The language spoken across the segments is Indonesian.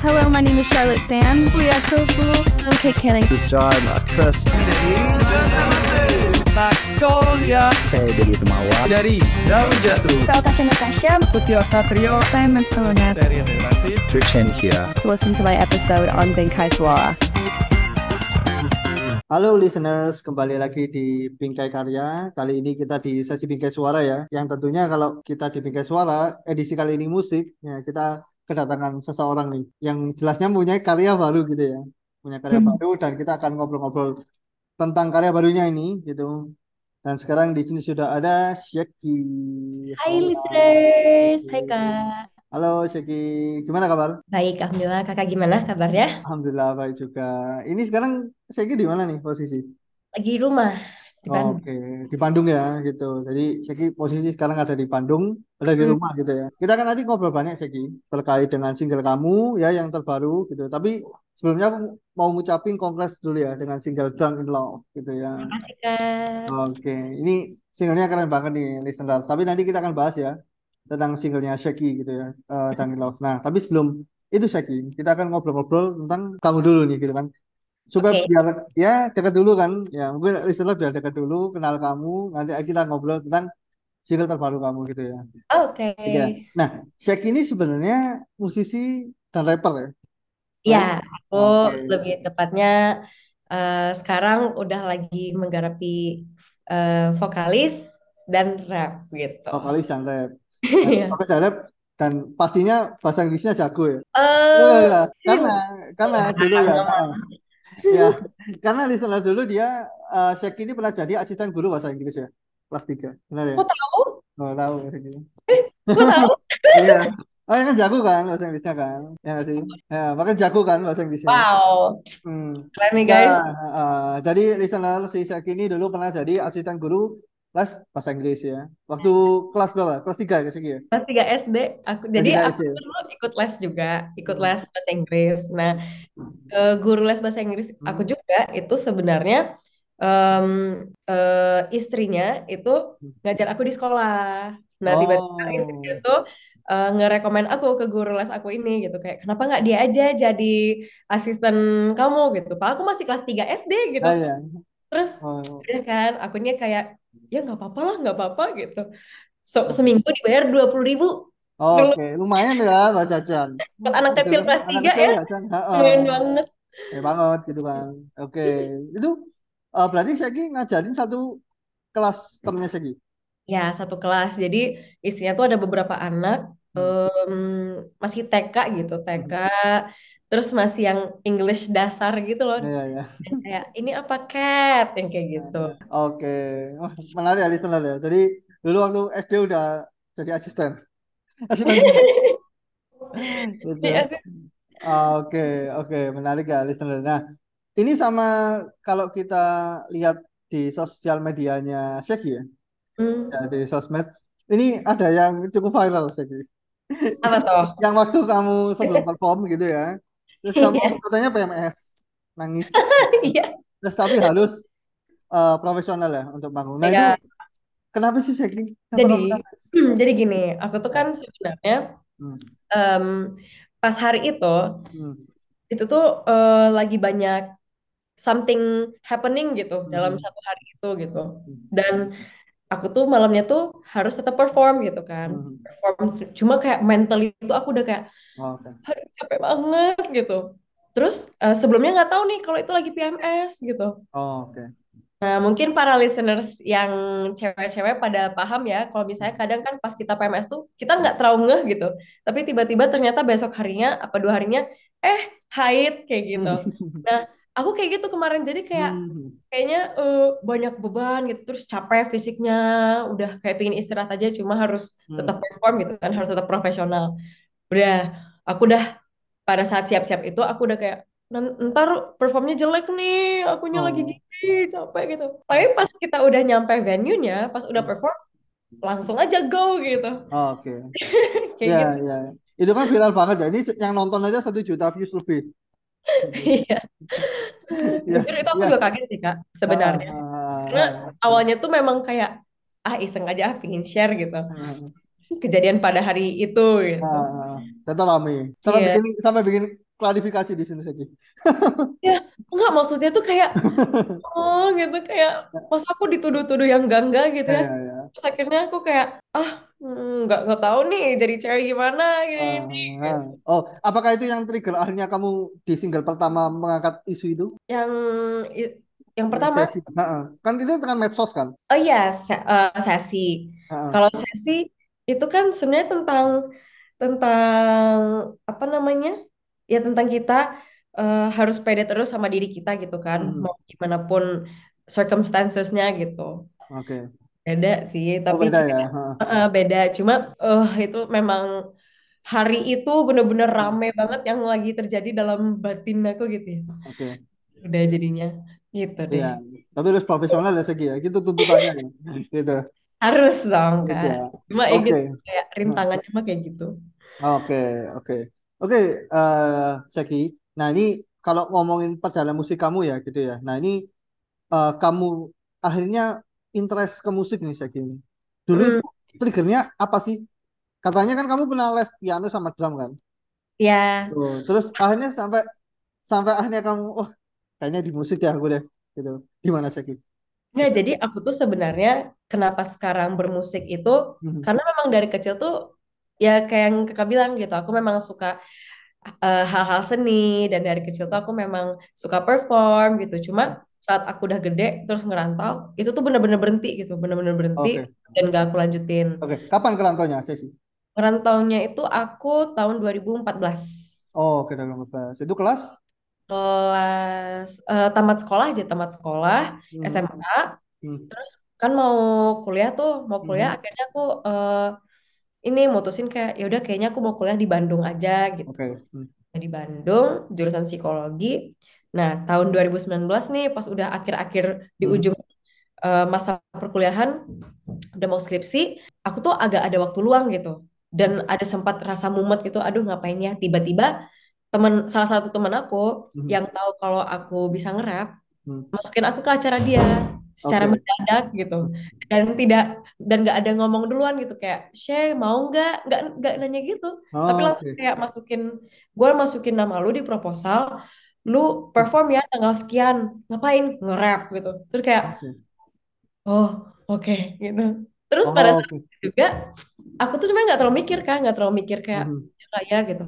Hello, my name is Charlotte Sands. We are so cool. I'm Kate Canning. This is John, Chris. Magnolia Saya dari Temawa. dari Daun Jatuh Saya Tasha Natasha. Putih Ostatrio Simon Solonet. dari Relasi Trishan here. To listen to my episode on Bengkai Suara. Halo listeners, kembali lagi di Bingkai Karya. Kali ini kita di sesi Bingkai Suara ya. Yang tentunya kalau kita di Bingkai Suara, edisi kali ini musik, ya kita kedatangan seseorang nih yang jelasnya punya karya baru gitu ya. Punya karya baru dan kita akan ngobrol-ngobrol tentang karya barunya ini gitu. Dan sekarang di sini sudah ada Syeki. Hai listeners, hai kak. Halo Syeki, gimana kabar? Baik, alhamdulillah. Kakak gimana kabarnya? Alhamdulillah baik juga. Ini sekarang Syeki di mana nih posisi? Lagi di rumah di Bandung. Oke, di Bandung ya gitu. Jadi Seki posisi sekarang ada di Bandung, ada di Hmm. rumah gitu ya. Kita akan nanti ngobrol banyak Seki terkait dengan single kamu ya yang terbaru gitu. Tapi sebelumnya aku mau ngucapin kongres dulu ya dengan single Drunk in Love gitu ya. Terima kasih kak. Oke, ini singlenya keren banget nih listener. Tapi nanti kita akan bahas ya tentang singlenya Sheki gitu ya, eh, Drunk in Love. Nah, tapi sebelum itu Sheki, kita akan ngobrol-ngobrol tentang kamu dulu nih gitu kan. Supaya Oke. biar ya dekat dulu kan, ya mungkin listener biar dekat dulu, kenal kamu, nanti kita ngobrol tentang single terbaru kamu gitu ya. Oke. Iya. Nah, Sheki ini sebenarnya musisi dan rapper ya. Ya, aku Oke. lebih tepatnya eh, sekarang udah lagi menggarapi eh, vokalis dan rap gitu. Vokalis dan rap. Iya. Vokalis dan rap dan pastinya bahasa Inggrisnya jago ya. Iya, iya. karena karena dulu ya, ah, ya, karena listener dulu dia eh Sheki ini pernah jadi asisten guru bahasa Inggris ya, kelas 3. Benar ya? Kok tahu? Oh, tahu Sheki. Kok tahu? Iya. Oh, ya kan jago kan bahasa Inggrisnya kan? Ya nggak sih? Ya, makanya jago kan bahasa Inggrisnya. Wow, Hmm. keren nih guys. eh, jadi listener si Sheki ini dulu pernah jadi asisten guru les bahasa Inggris ya. Waktu kelas berapa? Kelas 3 ya Sheki ya? Kelas 3 SD aku Kelas jadi 3 aku SD. dulu ikut les juga, ikut Hmm. les bahasa Inggris. Nah, eh, guru les bahasa Inggris aku Hmm. juga itu sebenarnya em, eh, istrinya itu ngajar aku di sekolah. Nah, tiba-tiba istrinya Oh. tuh eh, ngerekomen aku ke guru les aku ini gitu kayak kenapa nggak dia aja jadi asisten kamu gitu. Pak aku masih kelas 3 SD gitu. Ah, ya. Terus Oh. udah kan akunya kayak ya nggak apa-apa lah nggak apa-apa gitu. So, Oh. seminggu dibayar dua puluh ribu dulu Oke, lumayan ya Mbak Cacan. buat anak kecil kelas anak 3 kecil ya ya lumayan banget Ya banget gitu kan. Oke, itu eh, berarti Sheki ngajarin satu kelas temennya Sheki. ya satu kelas jadi isinya tuh ada beberapa anak em, masih TK gitu TK terus masih yang English dasar gitu loh Ya, ya, ya. Yang kayak ini apa cat yang kayak gitu Oke, Wah, menarik ya listener ya. Jadi dulu waktu SD udah jadi asisten. Asisten. Gitu. Iya. Oke, oke, menarik ya listener. Nah, ini sama kalau kita lihat di sosial medianya Sheki ya, Hmm, ya di sosmed. Ini ada yang cukup viral Sheki. apa tuh Yang waktu kamu sebelum perform gitu ya, terus Iya. kamu katanya PMS, nangis. iya Terus tapi halus eh, profesional ya untuk bangun. Nah itu Iya. kenapa sih? Kenapa jadi nangis? jadi gini aku tuh kan sebenarnya Hmm, em, pas hari itu hmm, itu tuh eh, lagi banyak something happening gitu dalam hmm, satu hari itu gitu hmm, dan aku tuh malamnya tuh harus tetap perform gitu kan hmm. perform cuma kayak mentally itu aku udah kayak Oke. aduh capek banget gitu terus eh, sebelumnya nggak tahu nih kalau itu lagi PMS gitu Oh, oke. nah mungkin para listeners yang cewek-cewek pada paham ya kalau misalnya kadang kan pas kita PMS tuh kita nggak terlalu ngeh gitu tapi tiba-tiba ternyata besok harinya apa dua harinya eh haid kayak gitu nah aku kayak gitu kemarin jadi kayak Hmm, kayaknya eh, banyak beban gitu terus capek fisiknya udah kayak pengen istirahat aja cuma harus hmm, tetap perform gitu kan harus tetap profesional udah aku udah pada saat siap-siap itu aku udah kayak "Nen- ntar performnya jelek nih akunya lagi Oh, gini capek gitu tapi pas kita udah nyampe venue-nya pas udah hmm. perform langsung aja go gitu Oke. kayak Ya, gitu ya. Itu kan viral banget ya. Ini yang nonton aja satu juta views lebih. Gitu. iya Ya, jujur itu aku ya. juga kaget sih kak Ah, sebenarnya ah, karena ah, awalnya tuh memang kayak ah iseng aja pingin share gitu ah, kejadian pada hari itu gitu. Ah, ternyata rame. Sampai Iya. bikin sampai bikin klarifikasi di sini Seki. Ya, enggak maksudnya tuh kayak oh gitu kayak masa aku dituduh-tuduh yang enggak-enggak gitu ya. Iya, iya. Terus akhirnya aku kayak ah hmm, nggak nggak tahu nih jadi cewek gimana gini gini. Ah, oh, apakah itu yang trigger akhirnya kamu di single pertama mengangkat isu itu? Yang yang pertama Sesi. Ah, ah. Kan itu kan medsos kan? oh iya se- eh, sesi. Ah, ah. Kalau sesi itu kan sebenarnya tentang tentang apa namanya? Ya tentang kita eh, harus pede terus sama diri kita gitu kan. Hmm. Mau gimana pun circumstancesnya gitu. Oke. Beda sih, Oh, tapi beda ya. Eh, beda. Cuma eh itu memang hari itu bener-bener rame banget yang lagi terjadi dalam batin aku gitu ya. Oke. Sudah jadinya gitu deh. Iya. Tapi harus profesional ya Seki ya. Gitu tuntutannya ya. Gitu. Harus dong kan. ya. Cuma ya gitu kayak rintangannya mah kayak gitu. Oke, oke. Oke, eh Seki. Nah, ini kalau ngomongin perjalanan musik kamu ya gitu ya. Nah, ini eh, kamu akhirnya interest ke musik nih Seki ini. Dulu Hmm, itu triggernya apa sih? Katanya kan kamu pernah les piano sama drum kan? ya. Tuh, terus akhirnya sampai sampai akhirnya kamu, oh kayaknya di musik ya aku deh. Gitu. Gimana Seki? Nggak, jadi aku tuh sebenarnya kenapa sekarang bermusik itu Mhm. karena memang dari kecil tuh ya kayak yang kakak bilang gitu. Aku memang suka eh, hal-hal seni dan dari kecil tuh aku memang suka perform gitu. Cuma saat aku udah gede terus ngerantau itu tuh bener-bener berhenti gitu, bener-bener berhenti Oke, dan gak aku lanjutin. oke. Kapan kerantonya Seki? Ngerantaunya itu aku tahun 2014. Oh, oke, dalam kelas. Itu kelas? Kelas eh, tamat sekolah aja, tamat sekolah Hmm. SMA. Hmm. Terus kan mau kuliah tuh, mau kuliah Mhm. akhirnya aku eh, ini mutusin kayak ya udah kayaknya aku mau kuliah di Bandung aja gitu. Oke. Hmm. Di Bandung jurusan psikologi. Nah, tahun 2019 nih pas udah akhir-akhir di Hmm. ujung eh, masa perkuliahan udah mau skripsi, aku tuh agak ada waktu luang gitu. Dan ada sempat rasa mumet gitu, aduh ngapain ya? Tiba-tiba teman salah satu teman aku Mhm. yang tahu kalau aku bisa nge-rap, Hmm. masukin aku ke acara dia secara Oke. mendadak gitu. Dan tidak dan nggak ada ngomong duluan gitu kayak, "Shay, mau nggak?" Nggak nggak nanya gitu. Tapi Oh, langsung oke. kayak masukin gue masukin nama lu di proposal, lu perform ya tanggal sekian. Ngapain? Nge-rap gitu. Terus kayak. Oh, oke gitu. Terus pada Oh, saat oke. itu juga aku tuh sebenarnya nggak terlalu mikir kan, nggak terlalu mikir kayak ya nggak ya gitu.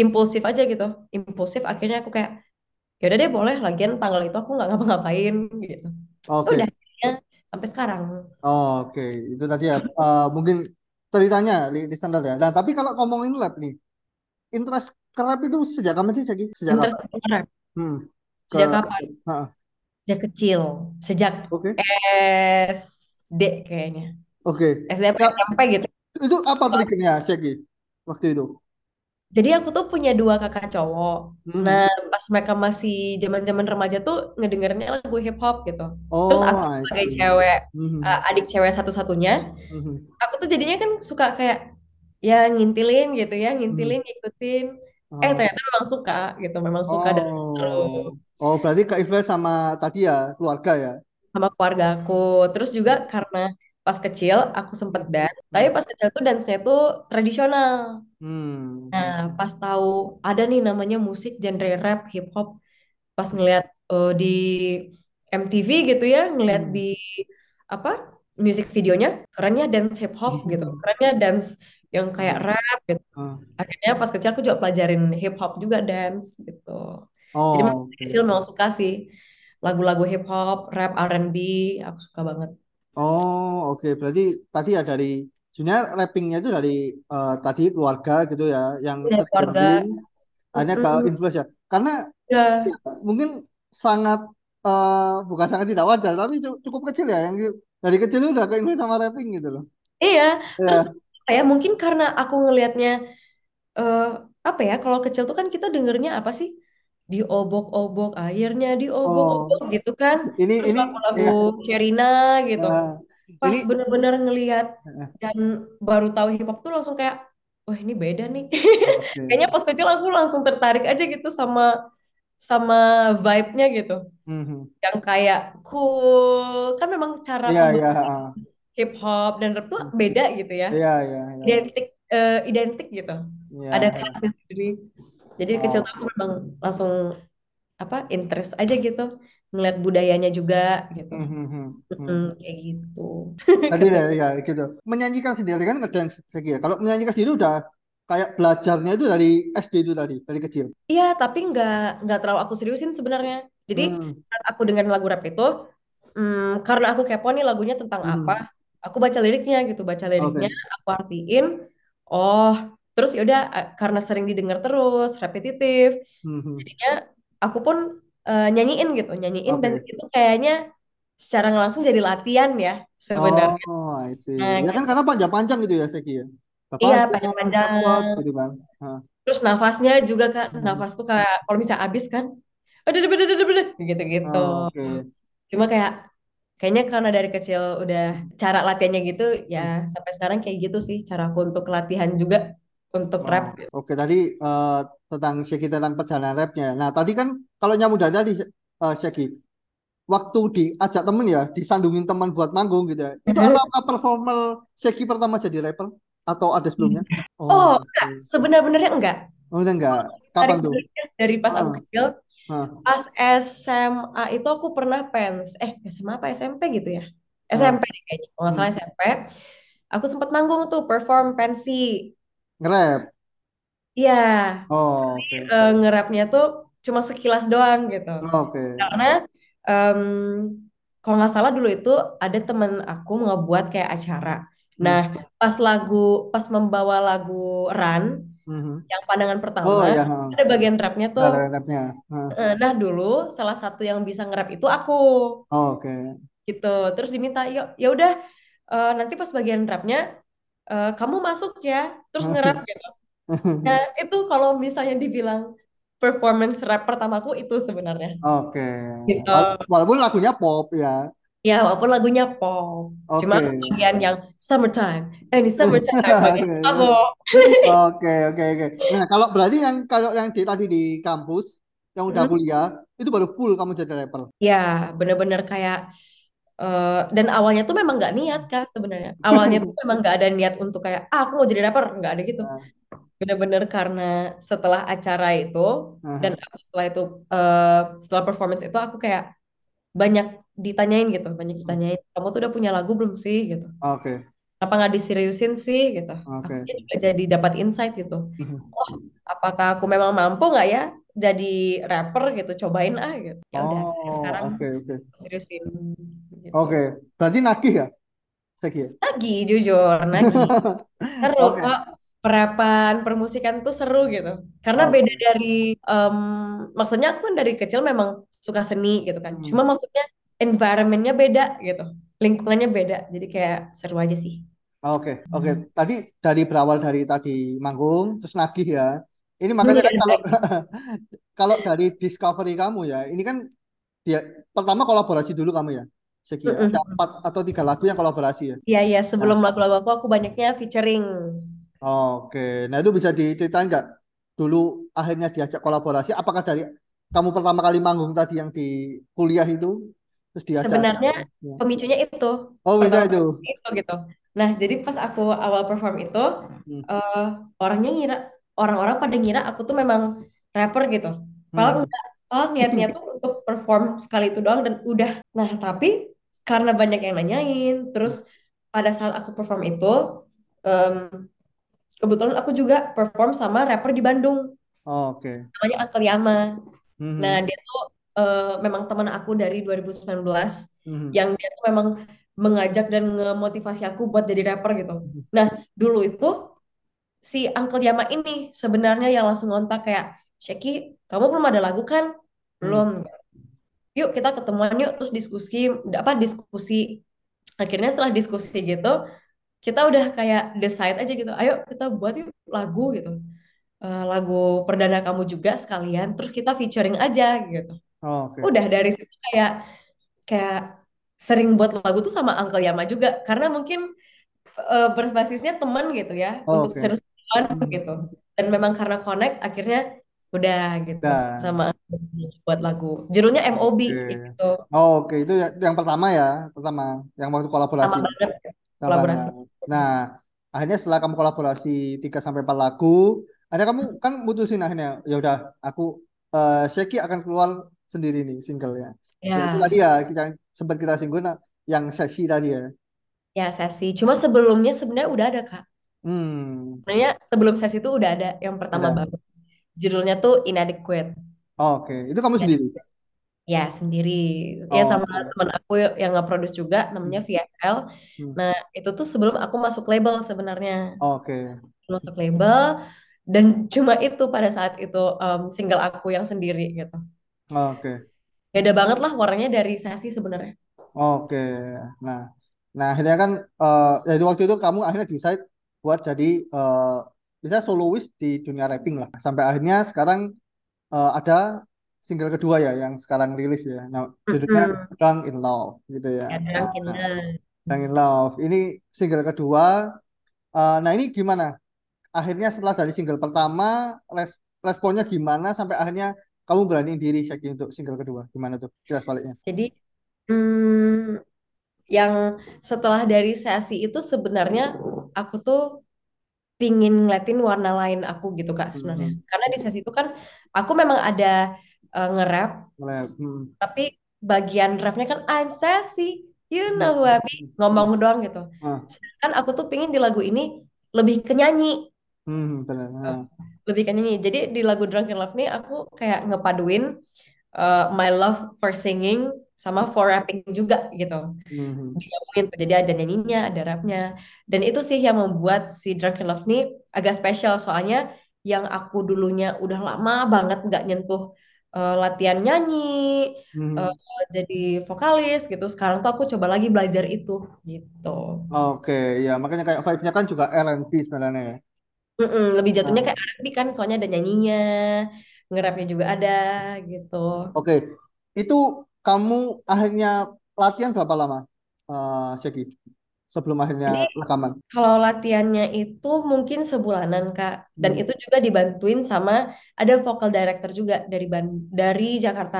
Impulsif aja gitu. Impulsif akhirnya aku kayak ya udah deh boleh lagian tanggal itu aku nggak ngapa-ngapain gitu. Ya Oke. udah akhirnya sampai sekarang. Oh, oke. Itu tadi ya. eh, mungkin ceritanya di standar ya. Nah, tapi kalau ngomongin lab nih, interest ke rap itu sejak kapan sih, Jaki? Sejak Interest kapan? Ke. Hmm. Ke Sejak kapan? Ha, Sejak kecil. Sejak Oke. SD kayaknya. Oke. SMP Ya, SMP gitu. itu apa triggernya, Jaki? Waktu itu? Jadi aku tuh punya dua kakak cowok. Mhm. Nah, pas mereka masih zaman-zaman remaja tuh ngedengerinnya lagu hip hop gitu. Terus Oh, aku I sebagai cewek, Mhm. uh, adik cewek satu-satunya, Mhm. aku tuh jadinya kan suka kayak ya ngintilin gitu ya, ngintilin, ngikutin. Eh, Oh. ternyata memang suka gitu, memang suka dan seru Oh. Oh, berarti ke influence sama tadi ya, keluarga ya? sama keluarga aku. Terus juga karena pas kecil aku sempet dance, tapi pas kecil tuh dance-nya tuh tradisional. Hmm. Nah, pas tahu ada nih namanya musik genre rap, hip hop, pas ngeliat eh, di MTV gitu ya, ngeliat Hmm. di apa music videonya, kerennya dance hip hop gitu, kerennya dance yang kayak rap gitu. Ah. Akhirnya pas kecil aku juga pelajarin hip hop juga dance gitu. Jadi Oh, dari oke. kecil memang suka sih lagu-lagu hip hop, rap, R&B, aku suka banget. Oh, oke. Berarti tadi ya dari sebenarnya rappingnya itu dari eh, tadi keluarga gitu ya, yang sering keluarga. hanya ke Mm-mm. influence ya. Karena Ya, ya, mungkin sangat eh, bukan sangat tidak wajar, tapi cu- cukup kecil ya, yang dari kecil udah ke influence sama rapping gitu loh. iya. Terus Ya. apa ya mungkin karena aku ngelihatnya eh apa ya kalau kecil tuh kan kita dengernya apa sih? Diobok-obok airnya, Oh, diobok-obok gitu kan. ini Terus ini lagu-lagu ya, Sherina gitu. eh, Pas ini bener-bener ngelihat dan baru tahu hip hop tuh langsung kayak, wah ini beda nih. oke. Kayaknya pas kecil aku langsung tertarik aja gitu sama sama vibe-nya gitu. Mhm. Yang kayak cool. Kan memang cara Iya, iya, pembawaannya ah. Hip hop dan rap tuh beda gitu ya. Iya, iya, iya. Identik eh, identik gitu. Iya, Ada khasnya sendiri. Jadi Oh. kecil tuh aku memang langsung apa interest aja gitu ngeliat budayanya juga gitu. Hmm, hmm, hmm, hmm. Mm, kayak gitu. Tadi ya, ya gitu. Menyanyikan sendiri kan ngedance Seki ya. Kalau menyanyikan sendiri udah kayak belajarnya itu dari SD itu tadi, dari kecil. Iya, tapi nggak nggak terlalu aku seriusin sebenarnya. Jadi Hmm, saat aku dengerin lagu rap itu, mm, karena aku kepo nih lagunya tentang hmm. apa, aku baca liriknya gitu, baca liriknya, aku artiin, oh, terus ya udah eh, karena sering didengar terus, repetitif, Hmm, hmm. jadinya aku pun eh, nyanyiin gitu, nyanyiin dan Oke. itu kayaknya secara langsung jadi latihan ya sebenarnya. Oh, I see. Nah, Ya kan karena panjang-panjang gitu ya Seki ya. iya Berpanjang, panjang-panjang. cepet gitu kan. Hah. Terus nafasnya juga kan, Hmm. nafas tuh kayak kalau bisa habis kan, udah udah udah udah udah gitu-gitu. Oh, oke. Cuma kayak kayaknya karena dari kecil udah cara latihannya gitu ya Hmm. sampai sekarang kayak gitu sih cara aku untuk latihan juga untuk Oh, rap. oke tadi eh, tentang Seki tentang perjalanan rapnya. Nah tadi kan kalau nyambung dari tadi eh, Seki, waktu diajak temen ya, disandungin teman buat manggung gitu ya. Itu Mhm. apa personal Seki pertama jadi rapper atau ada sebelumnya? Oh, Oh, enggak, sebenarnya enggak. Oh udah enggak. Kapan tuh? dari pas aku Ah, kecil, ah, pas SMA itu aku pernah pens, eh SMA apa SMP gitu ya? ah. SMP kayaknya, kalau nggak Hmm. salah SMP. Aku sempat manggung tuh perform pensi. Nge-rap. Iya, Oh, oke. eh, nge-rapnya tuh cuma sekilas doang gitu. Oke. Karena em, kalau nggak salah dulu itu ada temen aku ngebuat kayak acara. Hmm. Nah, pas lagu, pas membawa lagu Run, Mhm. yang pandangan Oh pertama, ya, ha. ada bagian rapnya tuh. Ada rapnya. Ah, Eh, Nah, dulu salah satu yang bisa nge-rap itu aku, oh, oke. gitu. Terus diminta, yuk, ya udah, eh, nanti pas bagian rapnya, eh, kamu masuk ya, terus nge-rap gitu. Nah, itu kalau misalnya dibilang performance rap pertamaku itu sebenarnya. Oke. Gitu. Wala- Walaupun lagunya pop ya. Ya, walaupun lagunya pop. Cuma Oke. bagian yang summertime. Eh, ini summertime. aku. Oke, oke, oke. Nah, kalau berarti yang kalau yang di, tadi di kampus yang udah Hmm. kuliah itu baru full kamu jadi rapper. Ya, bener-bener kayak eh, dan awalnya tuh memang nggak niat kak sebenarnya. Awalnya tuh memang nggak ada niat untuk kayak ah aku mau jadi rapper, nggak ada gitu. Nah, Bener-bener karena setelah acara itu aha. dan aku setelah itu eh, setelah performance itu aku kayak banyak ditanyain gitu, banyak ditanyain kamu tuh udah punya lagu belum sih gitu. Oke, Kenapa nggak diseriusin sih gitu. oke. Juga jadi dapat insight gitu. Oh, apakah aku memang mampu nggak ya jadi rapper gitu? Cobain ah gitu. Ya udah, Oh, sekarang oke, oke. seriusin gitu. Oke, berarti nagih ya? Segi ya? Lagi jujur, lagi seru Oke. kok. Perapan, permusikan tuh seru gitu. Karena Oke. beda dari, em, maksudnya aku kan dari kecil memang suka seni gitu kan. Hmm. Cuma maksudnya environmentnya beda gitu, lingkungannya beda. Jadi kayak seru aja sih. Oke, oke. Hmm. Tadi dari berawal dari tadi manggung, terus nagih ya. Ini makanya kan Iya, kalau kalau dari discovery kamu ya, ini kan dia pertama kolaborasi dulu kamu ya, Segi ya. Ada Mm-mm. empat atau tiga lagu yang kolaborasi ya. Iya, iya. Nah, Sebelum lagu-lagu aku, aku banyaknya featuring. oke. Nah itu bisa diceritain nggak? Dulu akhirnya diajak kolaborasi, apakah dari kamu pertama kali manggung tadi yang di kuliah itu, terus diajak? Sebenarnya Ya. pemicunya itu. Oh bisa Pertama itu. itu gitu. Nah, jadi pas aku awal perform itu, Hmm. eh, orangnya ngira, orang-orang pada ngira aku tuh memang rapper gitu. Padahal Hmm. enggak. Padahal niatnya tuh untuk perform sekali itu doang dan udah. Nah, tapi karena banyak yang nanyain, terus pada saat aku perform itu, em, kebetulan aku juga perform sama rapper di Bandung, Oh, Oke. namanya Uncle Yama. Mhm. Nah, dia tuh eh, memang teman aku dari 2019 Mhm. yang dia tuh memang mengajak dan ngemotivasi aku buat jadi rapper gitu. Mhm. Nah, dulu itu si Uncle Yama ini sebenarnya yang langsung ngontak kayak, Sheki, kamu belum ada lagu kan? Hmm. Belum. Yuk kita ketemuan yuk, terus diskusi, apa diskusi. Akhirnya setelah diskusi gitu, kita udah kayak decide aja gitu, ayo kita buat yuk lagu gitu. Eh, lagu perdana kamu juga sekalian, terus kita featuring aja gitu. Oh, Oke. Udah dari situ kayak kayak sering buat lagu tuh sama Uncle Yama juga karena mungkin eh, berbasisnya teman gitu ya Oh, untuk Oke. seru-seruan Mhm. gitu. Dan memang karena connect akhirnya udah gitu Dah. sama buat lagu. Judulnya MOB Oke. gitu. Oh, Oke, itu ya- yang pertama ya, pertama yang waktu kolaborasi. banget. kolaborasi. Nah, akhirnya setelah kamu kolaborasi 3 sampai 4 lagu, ada kamu kan mutusin akhirnya, ya udah aku eh Sheki akan keluar sendiri nih singlenya. Ya itu Ya, tadi ya kita sempat kita singgung yang seksi tadi ya. ya sesi. Cuma sebelumnya sebenarnya udah ada Kak. Hmm, Sebenarnya sebelum sesi itu udah ada yang pertama ada. banget. Judulnya tuh Inadequate. Oke, itu kamu sendiri. Ya, sendiri. Ya sama Oke. teman aku yang nge-produce juga namanya VFL. Hmm, Nah, itu tuh sebelum aku masuk label sebenarnya. Oke. Masuk label dan cuma itu pada saat itu em, single aku yang sendiri gitu. Oke. Beda banget lah warnanya dari sesi sebenarnya. Oke. Nah, nah akhirnya kan eh jadi waktu itu kamu akhirnya decide buat jadi eh bisa soloist di dunia rapping lah. Sampai akhirnya sekarang eh, ada single kedua ya yang sekarang rilis ya. Nah, judulnya. Drunk in Love gitu ya. Ya, Drunk in Nah, Love. Drunk in Love. Ini single kedua. Eh, nah, ini gimana? Akhirnya setelah dari single pertama res- responnya gimana sampai akhirnya kamu beraniin diri Syaki untuk single kedua? Gimana tuh? Kira baliknya. Jadi hmm, yang setelah dari sesi itu sebenarnya aku tuh pingin ngeliatin warna lain aku gitu Kak sebenarnya. Hmm. Karena di sesi itu kan aku memang ada eh, nge-rap. Hmm. tapi bagian rapnya kan I'm sassy, you Hmm. know who I be, ngomong doang gitu. Ah. Sedangkan aku tuh pingin di lagu ini lebih ke nyanyi, Hmm, benar. Ah. lebih ke nyanyi. Jadi di lagu Drunken Love nih aku kayak ngepaduin uh, my love for singing sama for rapping juga gitu. Hmm. Digabungin tuh. Jadi ada nyanyinya, ada rapnya. Dan itu sih yang membuat si Drunken Love nih agak spesial soalnya yang aku dulunya udah lama banget nggak nyentuh uh, latihan nyanyi, Hmm. uh, jadi vokalis gitu. Sekarang tuh aku coba lagi belajar itu gitu. Oke, ya makanya kayak vibe-nya kan juga R&B sebenarnya ya. Mm-mm, lebih jatuhnya Nah, kayak R&B kan, soalnya ada nyanyinya, nge-rapnya juga ada gitu. oke. Itu kamu akhirnya latihan berapa lama, eh Syaki? Sebelum Jadi akhirnya rekaman. kalau latihannya itu mungkin sebulanan Kak, dan Hmm. itu juga dibantuin sama ada vocal director juga dari Ban dari Jakarta,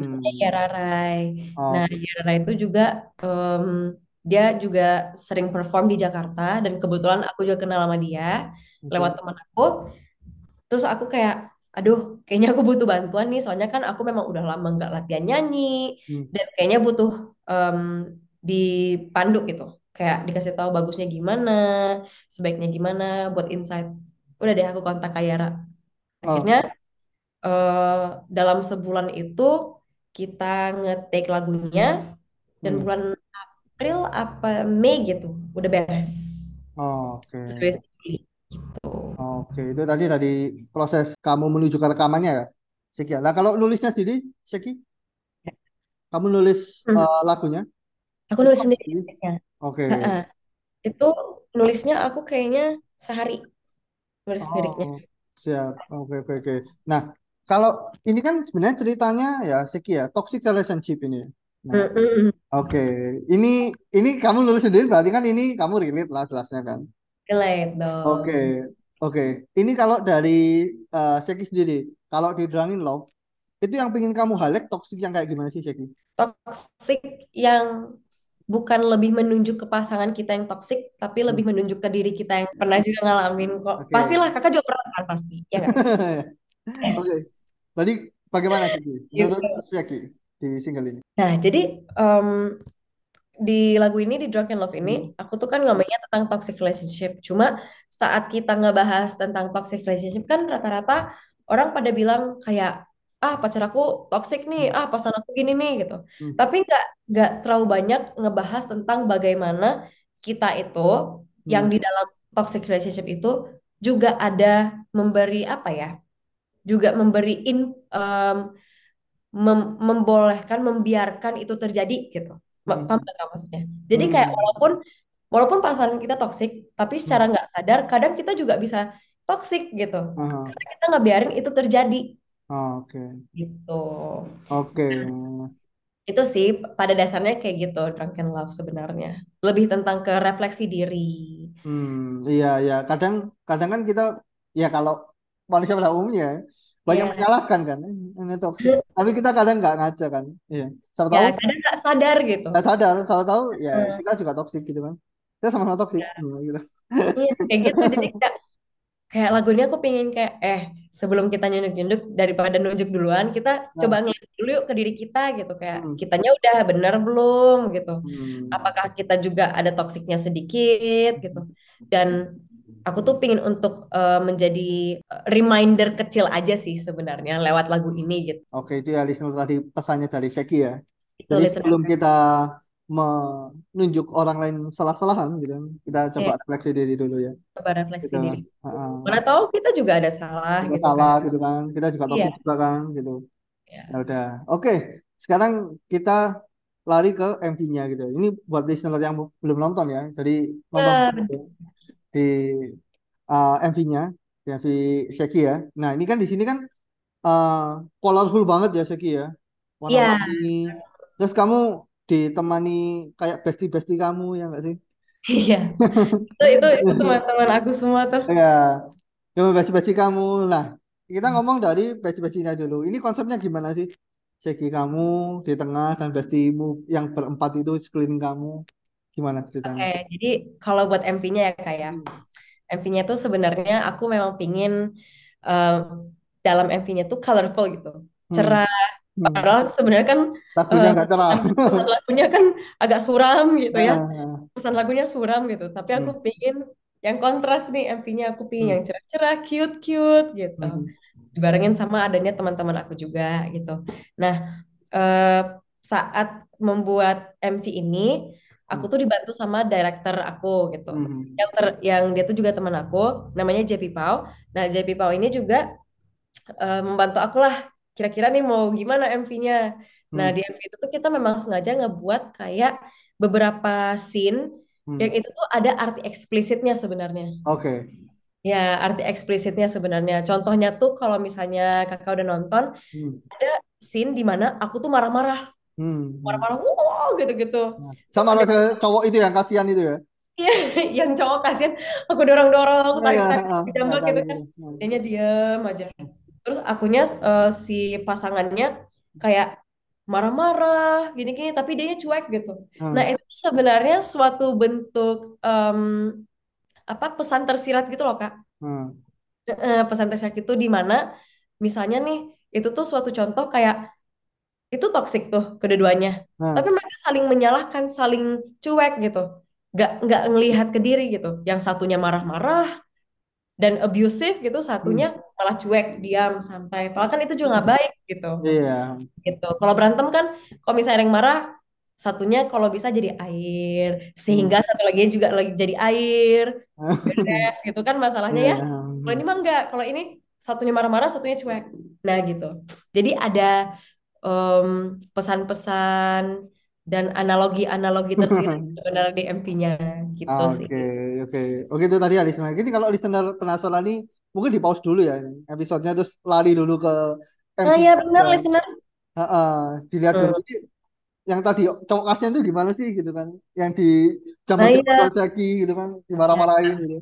namanya Hmm. Yara Rai. Nah, Oke. Yara Rai itu juga em, dia juga sering perform di Jakarta dan kebetulan aku juga kenal sama dia lewat Oke. teman aku. Terus aku kayak, aduh, kayaknya aku butuh bantuan nih, soalnya kan aku memang udah lama nggak latihan nyanyi, Hmm. dan kayaknya butuh em, dipandu gitu, kayak dikasih tahu bagusnya gimana, sebaiknya gimana, buat insight. Udah deh aku kontak Kayara. Oh. Akhirnya eh, dalam sebulan itu kita nge-take lagunya, dan Hmm. bulan April apa Mei gitu, udah beres. Oke. Beres gitu. Oke, itu tadi dari proses kamu menuju ke rekamannya ya, Syaki. Nah, kalau nulisnya sendiri, Syaki, kamu nulis Hmm. eh, lagunya? Aku nulis sendiri liriknya. Oke. Heeh. Itu nulisnya aku kayaknya sehari nulis liriknya. Oh, siap. Oke, oke, oke. Nah, kalau ini kan sebenarnya ceritanya ya, Seki ya, toxic relationship ini. Nah, oke. Ini ini kamu nulis sendiri berarti kan ini kamu relate lah jelasnya kan. Relate dong. Oke, oke. Ini kalau dari eh, Seki sendiri, kalau di Drowning Love, itu yang pengen kamu highlight toxic yang kayak gimana sih, Seki? Toxic yang bukan lebih menunjuk ke pasangan kita yang toxic, tapi lebih Hmm. menunjuk ke diri kita yang pernah juga ngalamin kok. Oke. Pastilah, kakak juga pernah kan pasti, ya? Yes. Oke. Berarti bagaimana Seki? Gitu. Menurut Seki di single ini? Nah, jadi em, di lagu ini, di Drunken Love ini, Hmm. aku tuh kan ngomongnya tentang toxic relationship. Cuma saat kita ngebahas tentang toxic relationship, kan rata-rata orang pada bilang kayak, ah pacar aku toxic nih, ah pasangan aku gini nih gitu. Hmm. Tapi nggak nggak terlalu banyak ngebahas tentang bagaimana kita itu yang Hmm. di dalam toxic relationship itu juga ada memberi apa ya? Juga memberi in, em, mem- membolehkan, membiarkan itu terjadi gitu. Hmm. Paham nggak Kak maksudnya? Jadi kayak Hmm. walaupun walaupun pasangan kita toksik, tapi Hmm. secara nggak sadar kadang kita juga bisa toksik gitu. Aha. Karena kita ngebiarin itu terjadi Oke. gitu. Oke. Itu sih pada dasarnya kayak gitu Drunken Love sebenarnya. Lebih tentang ke refleksi diri. Hmm, iya iya. Kadang kadang kan kita ya kalau manusia pada umumnya banyak Ya, menyalahkan kan "Eh, ini toksik. Tapi kita kadang nggak ngaca kan. Iya. Siapa ya tahu kadang nggak sadar gitu. nggak sadar, siapa tahu ya Hmm. kita juga toksik gitu kan. kita sama-sama toxic Hmm, gitu Iya, kayak gitu. Jadi kayak kayak lagu ini aku pengen kayak eh sebelum kita nyunduk-nyunduk daripada nunjuk duluan, kita nah coba ngeliat dulu yuk ke diri kita gitu. Kayak hmm, kitanya udah bener belum gitu. hmm, Apakah kita juga ada toksiknya sedikit gitu. Dan aku tuh pengen untuk eh, menjadi eh, reminder kecil aja sih sebenarnya lewat lagu ini gitu. oke itu ya listener tadi pesannya dari Sheki ya Itu jadi listener. sebelum kita menunjuk orang lain salah-salahan gitu kan, kita coba Iya, refleksi diri dulu ya coba refleksi kita diri. uh, Mana tahu kita juga ada salah kita gitu salah kan. gitu kan kita juga Iya, toxic juga kan gitu ya. ya udah oke sekarang kita lari ke MV-nya gitu ini buat listener yang belum nonton ya jadi nonton dulu di uh, MV-nya di MV Sheki ya. Nah ini kan di sini kan uh, colorful banget ya Sheki ya. Iya, warna-warni terus kamu ditemani kayak bestie-bestie kamu ya nggak sih? Iya. Itu itu itu teman-teman aku semua tuh. ya yang bestie-bestie kamu. Nah kita ngomong dari bestie-bestinya dulu. Ini konsepnya gimana sih? Sheki kamu di tengah dan bestimu yang berempat itu sekeliling kamu gimana ceritanya Oke, jadi kalau buat MV-nya ya kayak Hmm. MV-nya tuh sebenarnya aku memang pingin eh, dalam MV-nya tuh colorful gitu, Hmm. cerah. Hmm. Padahal sebenarnya kan lagunya nggak cerah pesan, lagunya kan agak suram gitu ya. Nah, Pesan lagunya suram gitu. Tapi aku hmm. pingin yang kontras nih MV-nya aku pingin Hmm. yang cerah-cerah, cute-cute gitu. Hmm. Dibarengin sama adanya teman-teman aku juga gitu. Nah, eh, saat membuat MV ini aku Hmm. tuh dibantu sama director aku gitu. Hmm. Yang ter, yang dia tuh juga teman aku, namanya JP Pau. Nah, JP Pau ini juga eh, membantu aku lah. Kira-kira nih mau gimana MV-nya. Nah, Hmm. di MV itu tuh kita memang sengaja ngebuat kayak beberapa scene yang Hmm. itu tuh ada arti eksplisitnya sebenarnya. Oke. Ya, arti eksplisitnya sebenarnya. Contohnya tuh kalau misalnya kakak udah nonton, Hmm. ada scene di mana aku tuh marah-marah, Hmm. Marah-marah, wow gitu-gitu. Nah, sama ada cowok itu yang kasihan itu ya Iya, yang cowok kasihan, aku dorong-dorong, aku Nah, ya, tarik-tarik ah, di jambak nah, gitu kan. Nah. Dianya diem aja. Terus akunya eh, si pasangannya kayak marah-marah, gini-gini, tapi dia cuek gitu. Nah, Hmm. itu sebenarnya suatu bentuk em, apa pesan tersirat gitu loh, Kak. Hmm. Pesan tersirat itu di mana misalnya nih, itu tuh suatu contoh kayak itu toksik tuh kedua-duanya. Nah. Tapi mereka saling menyalahkan, saling cuek gitu. Nggak, nggak ngelihat ke diri gitu. Yang satunya marah-marah dan abusive gitu, satunya Hmm. malah cuek, diam, santai. Padahal kan itu juga nggak baik gitu. Iya. Gitu. Kalau berantem kan, kalau misalnya ada yang marah, satunya kalau bisa jadi air, Hmm. sehingga satu lagi juga lagi jadi air, beres gitu kan masalahnya Iya. ya. Kalau ini mah enggak, kalau ini satunya marah-marah, satunya cuek. Nah gitu. Jadi ada em, pesan-pesan dan analogi-analogi tersirat sebenarnya di MV-nya gitu sih. Oke, oke. Oke itu tadi ya listener. Jadi kalau listener penasaran nih, mungkin di pause dulu ya episodenya terus lari dulu ke Nah MV. ya benar ya. listeners. Heeh, dilihat Hmm. dulu. Jadi, yang tadi cowok kasihan itu gimana sih gitu kan? Yang di Nah jambak iya, gitu kan, dimarah-marahin gitu.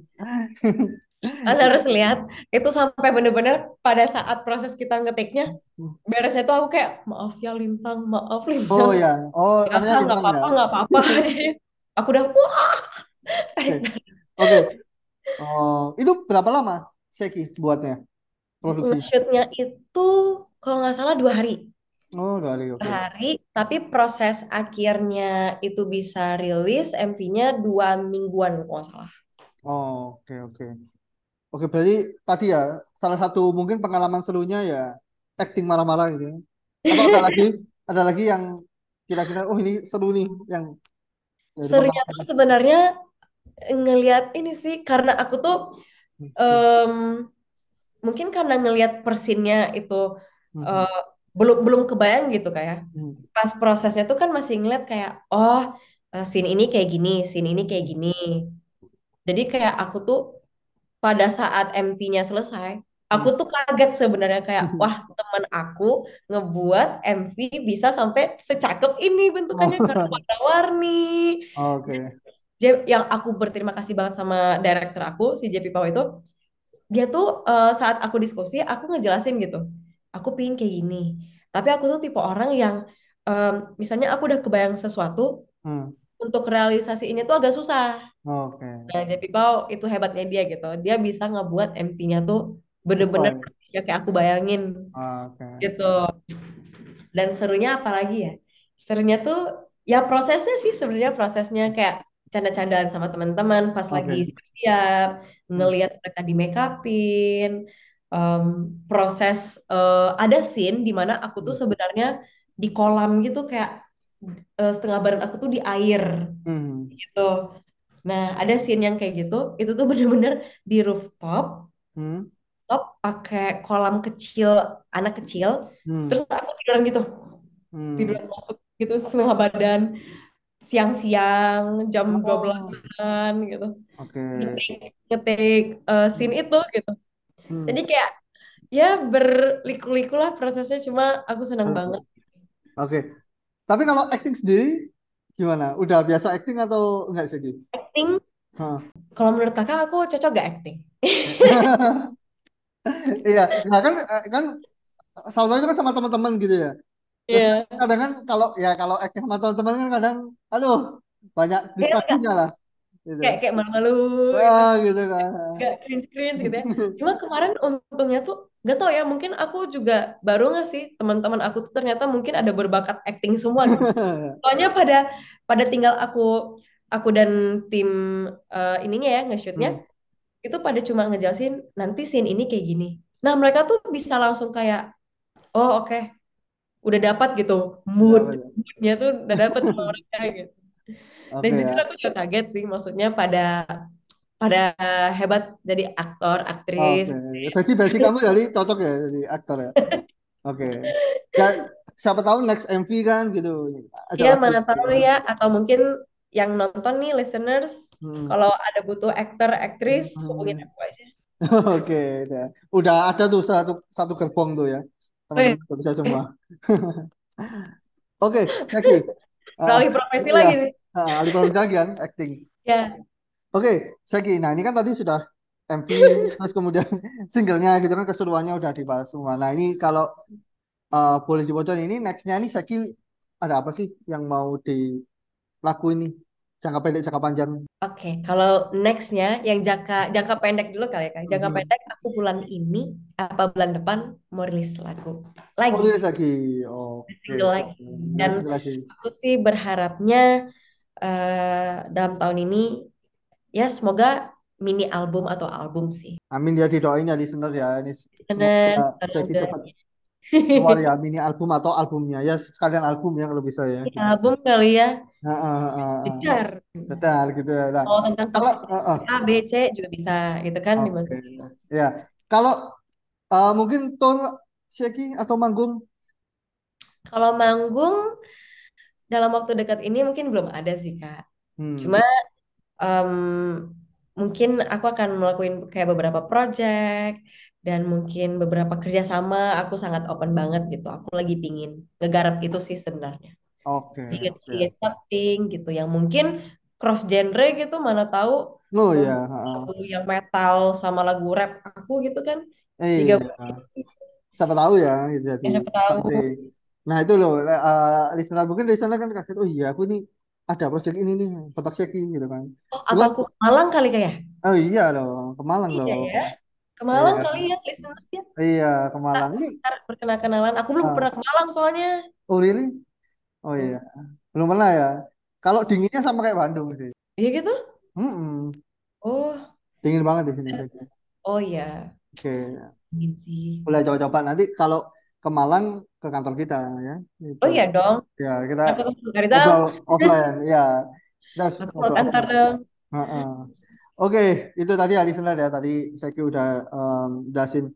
kalian harus lihat itu sampai bener-bener pada saat proses kita ngetiknya beresnya tuh aku kayak maaf ya Lintang, maaf Oh Lintang. ya, oh Ya namanya Kak, nggak Lintang ya. apa-apa, nggak apa-apa. Aku udah wah, Oke, tarik-tarik. oke. Oh, itu berapa lama Seki buatnya produksi? Nge-shootnya itu kalau nggak salah dua hari. Oh, Dua oke. hari, tapi proses akhirnya itu bisa rilis MV-nya dua mingguan kalau nggak salah. Oh, oke oke. Oke, berarti tadi ya salah satu mungkin pengalaman serunya ya acting marah-marah gitu. ya. Atau ada lagi, ada lagi yang kira-kira oh ini seru nih yang dari Serunya tuh sebenarnya ngelihat ini sih karena aku tuh em, mungkin karena ngelihat persinnya itu eh, belum belum kebayang gitu kayak Mhm. pas prosesnya tuh kan masih ngeliat kayak oh eh, scene ini kayak gini, scene ini kayak gini. Jadi kayak aku tuh pada saat MV-nya selesai, aku tuh kaget sebenarnya kayak wah teman aku ngebuat MV bisa sampai secakep ini bentukannya karena warna-warni. Oke. J- Yang aku berterima kasih banget sama director aku si JP Pau itu, dia tuh eh, saat aku diskusi aku ngejelasin gitu, aku pingin kayak gini. Tapi aku tuh tipe orang yang em, misalnya aku udah kebayang sesuatu, Hmm. untuk realisasi ini tuh agak susah. Oke. Nah, Jadi Pau itu hebatnya dia gitu. Dia bisa ngebuat MV-nya tuh bener-bener ya kayak aku bayangin Oke. gitu. Dan serunya apalagi ya? Serunya tuh ya prosesnya sih sebenarnya prosesnya kayak canda-candaan sama teman-teman pas lagi Oke. siap-siap, Hmm. ngelihat mereka di make upin, em, proses eh, ada scene di mana aku tuh Hmm. sebenarnya di kolam gitu kayak eh, setengah badan aku tuh di air Hmm. gitu. Nah, ada scene yang kayak gitu, itu tuh bener-bener di rooftop, Hmm. top pakai kolam kecil, anak kecil, Hmm. terus aku tiduran gitu, Hmm. tiduran masuk gitu setengah badan, siang-siang, jam Oh. 12-an gitu, Oke. ngetik, ngetik eh, scene itu gitu. Hmm. Jadi kayak, ya berliku-liku lah prosesnya, cuma aku senang banget. Oke. Tapi kalau acting sendiri gimana? Udah biasa acting atau enggak sih? Acting, Hah. kalau menurut kakak aku cocok gak acting? Iya, nah kan kan salah itu kan sama teman-teman gitu ya. Iya. kadang kan kalau ya kalau acting sama teman-teman kan kadang aduh banyak Kayak distraksinya lah gitu. kayak kayak malu-malu gitu. Ah gitu kan. Gak cringe-cringe gitu ya. Cuma kemarin untungnya tuh gak tau ya, mungkin aku juga baru gak sih teman-teman aku tuh ternyata mungkin ada berbakat acting semua gitu. Soalnya pada pada tinggal aku aku dan tim eh, ininya ya nge-shootnya Hmm. itu pada cuma ngejelasin nanti scene ini kayak gini. Nah mereka tuh bisa langsung kayak oh oke udah dapat gitu mood ya. moodnya tuh udah dapat sama mereka gitu. Dan Oke jujur ya. aku juga kaget sih maksudnya pada pada hebat jadi aktor aktris Oke. Berarti basic kamu jadi cocok ya jadi aktor ya. Oke. Ya, siapa tahu next MV kan gitu. Iya, mana tahu ya. Atau mungkin yang nonton nih, listeners, Hmm. kalau ada butuh aktor, aktris, hubungin Hmm. aku aja. Oke, udah. Udah ada tuh satu satu gerbong tuh ya. Teman-teman bisa semua. Oke, Jackie. Ah, beralih profesi iya, lagi nih. ah, alih profesi lagi kan, acting. Ya, Oke, Jackie. Nah, ini kan tadi sudah MV, terus kemudian singlenya gitu kan keseruannya udah dibahas semua. Nah, ini kalau eh, boleh dibocorin ini nextnya nih Jackie ada apa sih yang mau dilakuin nih? Jangka pendek, jangka panjang. oke. Kalau nextnya, yang jangka jangka pendek dulu kali ya, Kak. Jangka Mhm. pendek, aku bulan ini, apa bulan depan, mau rilis lagu Oh, lagi, rilis lagi. Oke. single lagi. Dan lagi. aku sih berharapnya eh, dalam tahun ini, ya semoga mini album atau album sih. Amin ya didoain ya listener ya. Ini semoga cepat keluar ya mini album atau albumnya ya sekalian album ya kalau bisa ya. Mini album kali ya, jedar. Betul gitu ya. Nah, Kalau tentang kalau ah, ah. A, B, C juga bisa gitu kan dimasukin. Ya. Kalau eh, mungkin tone Sheki atau manggung Kalau manggung dalam waktu dekat ini mungkin belum ada sih Kak. hmm. Cuma em, mungkin aku akan melakukan kayak beberapa project dan mungkin beberapa kerjasama aku sangat open banget gitu. Aku lagi pingin ngegarap itu sih sebenarnya. Oke, oke. create something gitu yang mungkin cross genre gitu mana tahu Oh ya, ah, ah. lagu yang metal sama lagu rap aku gitu kan Eh, digabungin siapa tahu ya gitu ya siapa tahu. Nah, itu loh eh, listener mungkin listener kan kaget, oh iya aku ini ada project ini nih, Kotak Sheki gitu kan. oh, aku ke Malang kali kayak oh iya loh, ke Malang iya loh. ya ke Malang Iya. kali ya listeners ya Iya, ke Malang. Ini ntar berkenal-kenalan aku belum ah, pernah ke Malang soalnya oh really? Oh Hmm. iya. Belum pernah ya. Kalau dinginnya sama kayak Bandung sih. iya gitu Mm-mm. oh Dingin banget di sini. Oh ya Oke, ingin sih boleh coba-coba nanti kalau ke Malang ke kantor kita ya. Gitu. oh iya dong Ya, kita Rizal ngobrol offline, ya. Oke, itu tadi listener ya. Tadi saya udah em, jelasin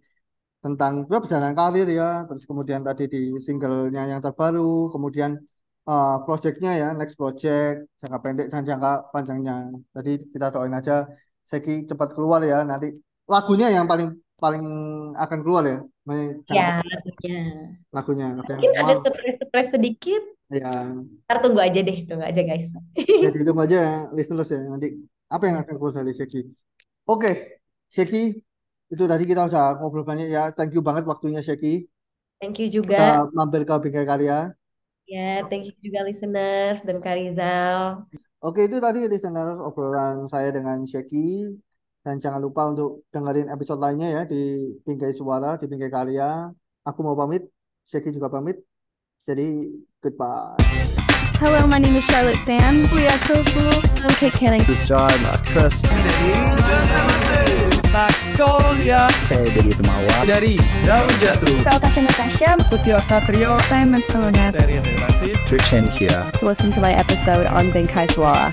tentang ya, perjalanan karir ya, terus kemudian tadi di singlenya yang terbaru, kemudian eh, projectnya ya, next project, jangka pendek dan jangka panjangnya. Tadi kita doain aja Seki cepat keluar ya. Nanti lagunya yang paling paling akan keluar ya, ya lagunya lagunya. Oke, mungkin ada surprise-surprise sedikit Ya, ntar tunggu aja deh tunggu aja guys jadi itu aja ya, listeners ya. Nanti apa yang akan keluar dari Seki. Oke, Seki, itu tadi kita udah ngobrol banyak ya. Thank you banget waktunya Seki. thank you juga mampir ke Bingkai Karya. ya thank you juga listeners dan Kak Rizal Oke, itu tadi listener obrolan saya dengan Sheki. Dan jangan lupa untuk dengerin episode lainnya ya di Bingkai Suara, di Bingkai Karya. Aku mau pamit, Sheki juga pamit. Jadi, goodbye. Hello, my name is Charlotte Sand. Wiatoglu. I'm Kate Canning. This is John, Mas Chris. Nakolia Saya dari Temawa. dari Daun Jatuh. Saya Tasha Natasha. Putih Satrio Saya Matsona. dari David. Trishan here. To listen to my episode on Benkai Suara.